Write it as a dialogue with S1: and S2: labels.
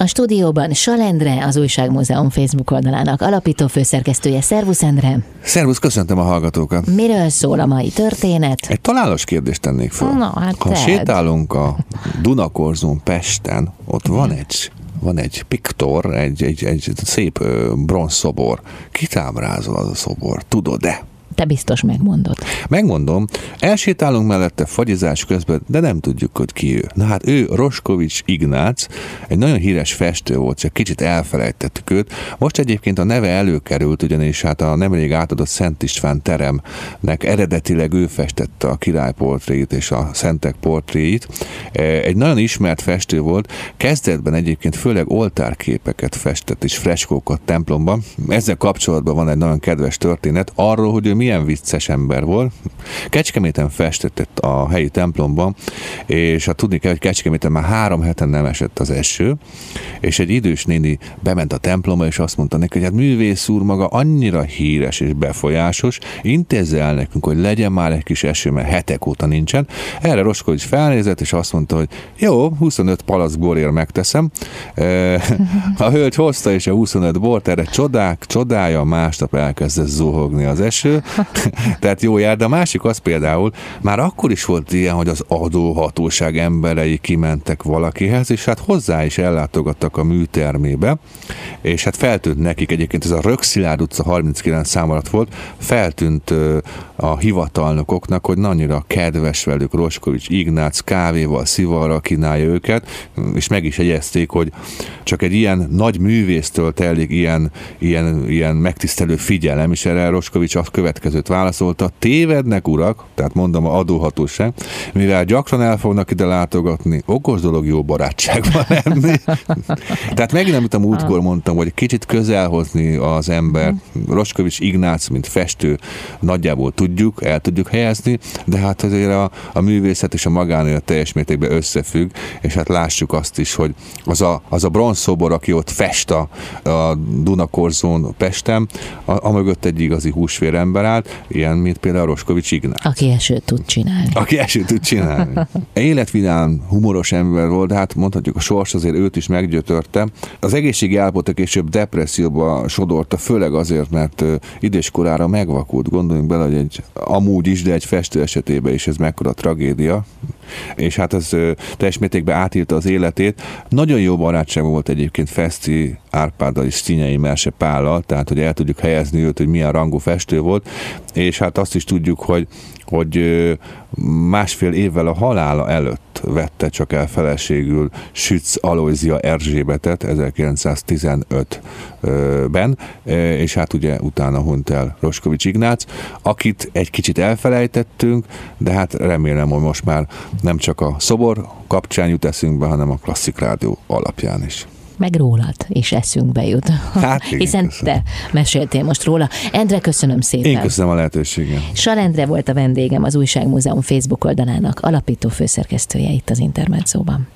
S1: A stúdióban Salendre, az Újságmúzeum Facebook oldalának alapító főszerkesztője. Szervusz, Endre!
S2: Szervusz, köszöntöm a hallgatókat!
S1: Miről szól a mai történet?
S2: Egy találós kérdést tennék fel.
S1: Na, hát
S2: ha
S1: tedd.
S2: sétálunk a Dunakorzón Pesten, ott van egy van egy piktor, egy, egy, egy szép bronzszobor. Kit ábrázol az a szobor? Tudod-e?
S1: Te biztos megmondod.
S2: Megmondom, elsétálunk mellette fagyizás közben, de nem tudjuk, hogy ki ő. Na hát ő Roskovics Ignác, egy nagyon híres festő volt, csak kicsit elfelejtettük őt. Most egyébként a neve előkerült, ugyanis hát a nemrég átadott Szent István teremnek eredetileg ő festette a király portréit és a szentek portréit. Egy nagyon ismert festő volt, kezdetben egyébként főleg oltárképeket festett és freskókat templomban. Ezzel kapcsolatban van egy nagyon kedves történet arról, hogy ő milyen vicces ember volt. Kecskeméten festett a helyi templomban, és hát tudni kell, hogy Kecskeméten már három heten nem esett az eső, és egy idős néni bement a templomba, és azt mondta neki, hogy hát művész úr maga annyira híres és befolyásos, intézze el nekünk, hogy legyen már egy kis eső, mert hetek óta nincsen. Erre Roskovics felnézett, és azt mondta, hogy jó, 25 palack borért megteszem. A hölgy hozta, és a 25 bort, erre csodák, csodája, másnap elkezdett zuhogni az eső, tehát jó jár, de a másik az például, már akkor is volt ilyen, hogy az adóhatóság emberei kimentek valakihez, és hát hozzá is ellátogattak a műtermébe, és hát feltűnt nekik egyébként, ez a Rökszilárd utca 39 szám alatt volt, feltűnt a hivatalnokoknak, hogy annyira kedves velük Roskovics Ignác kávéval, szivarral kínálja őket, és meg is jegyezték, hogy csak egy ilyen nagy művésztől telik ilyen, ilyen, ilyen megtisztelő figyelem, és erre Roskovics azt következőt válaszolta, tévednek urak, tehát mondom a adóhatóság, mivel gyakran el fognak ide látogatni, okos dolog jó barátságban lenni. tehát megint, amit a múltkor mondtam, hogy kicsit közelhozni az ember. Roskovics Ignác, mint festő, nagyjából tudjuk, el tudjuk helyezni, de hát azért a, a művészet és a magánélet teljes mértékben összefügg, és hát lássuk azt is, hogy az a, az a bronzszobor, aki ott fest a, a Dunakorzón Pestem, a, a mögött egy igazi húsvér ember állt, ilyen, mint például Roskovics Ignác.
S1: Aki esőt tud csinálni.
S2: Aki esőt tud csinálni. Életvidám, humoros ember volt, de hát mondhatjuk a sors azért őt is meggyötörte. Az egészségi állapota később depresszióba sodorta, főleg azért, mert időskorára megvakult. Gondoljunk bele, hogy egy amúgy is, de egy festő esetében is ez mekkora tragédia. És hát ez teljes mértékben átírta az életét. Nagyon jó barátság volt egyébként Feszti Árpáddal és Színyei Merse Pállal, tehát hogy el tudjuk helyezni őt, hogy milyen rangú festő volt, és hát azt is tudjuk, hogy hogy másfél évvel a halála előtt vette csak el feleségül Sütz Alózia Erzsébetet 1915-ben, és hát ugye utána hunyt el Roskovics Ignác, akit egy kicsit elfelejtettünk, de hát remélem, hogy most már nem csak a szobor kapcsán jut eszünkbe, hanem a klasszik rádió alapján is.
S1: Meg rólad is eszünkbe jut.
S2: Hát igen,
S1: Hiszen
S2: köszönöm.
S1: te meséltél most róla. Endre, köszönöm szépen.
S2: Én köszönöm a lehetőséget.
S1: Salendre volt a vendégem az Újságmúzeum Facebook oldalának alapító főszerkesztője itt az Intermedzóban.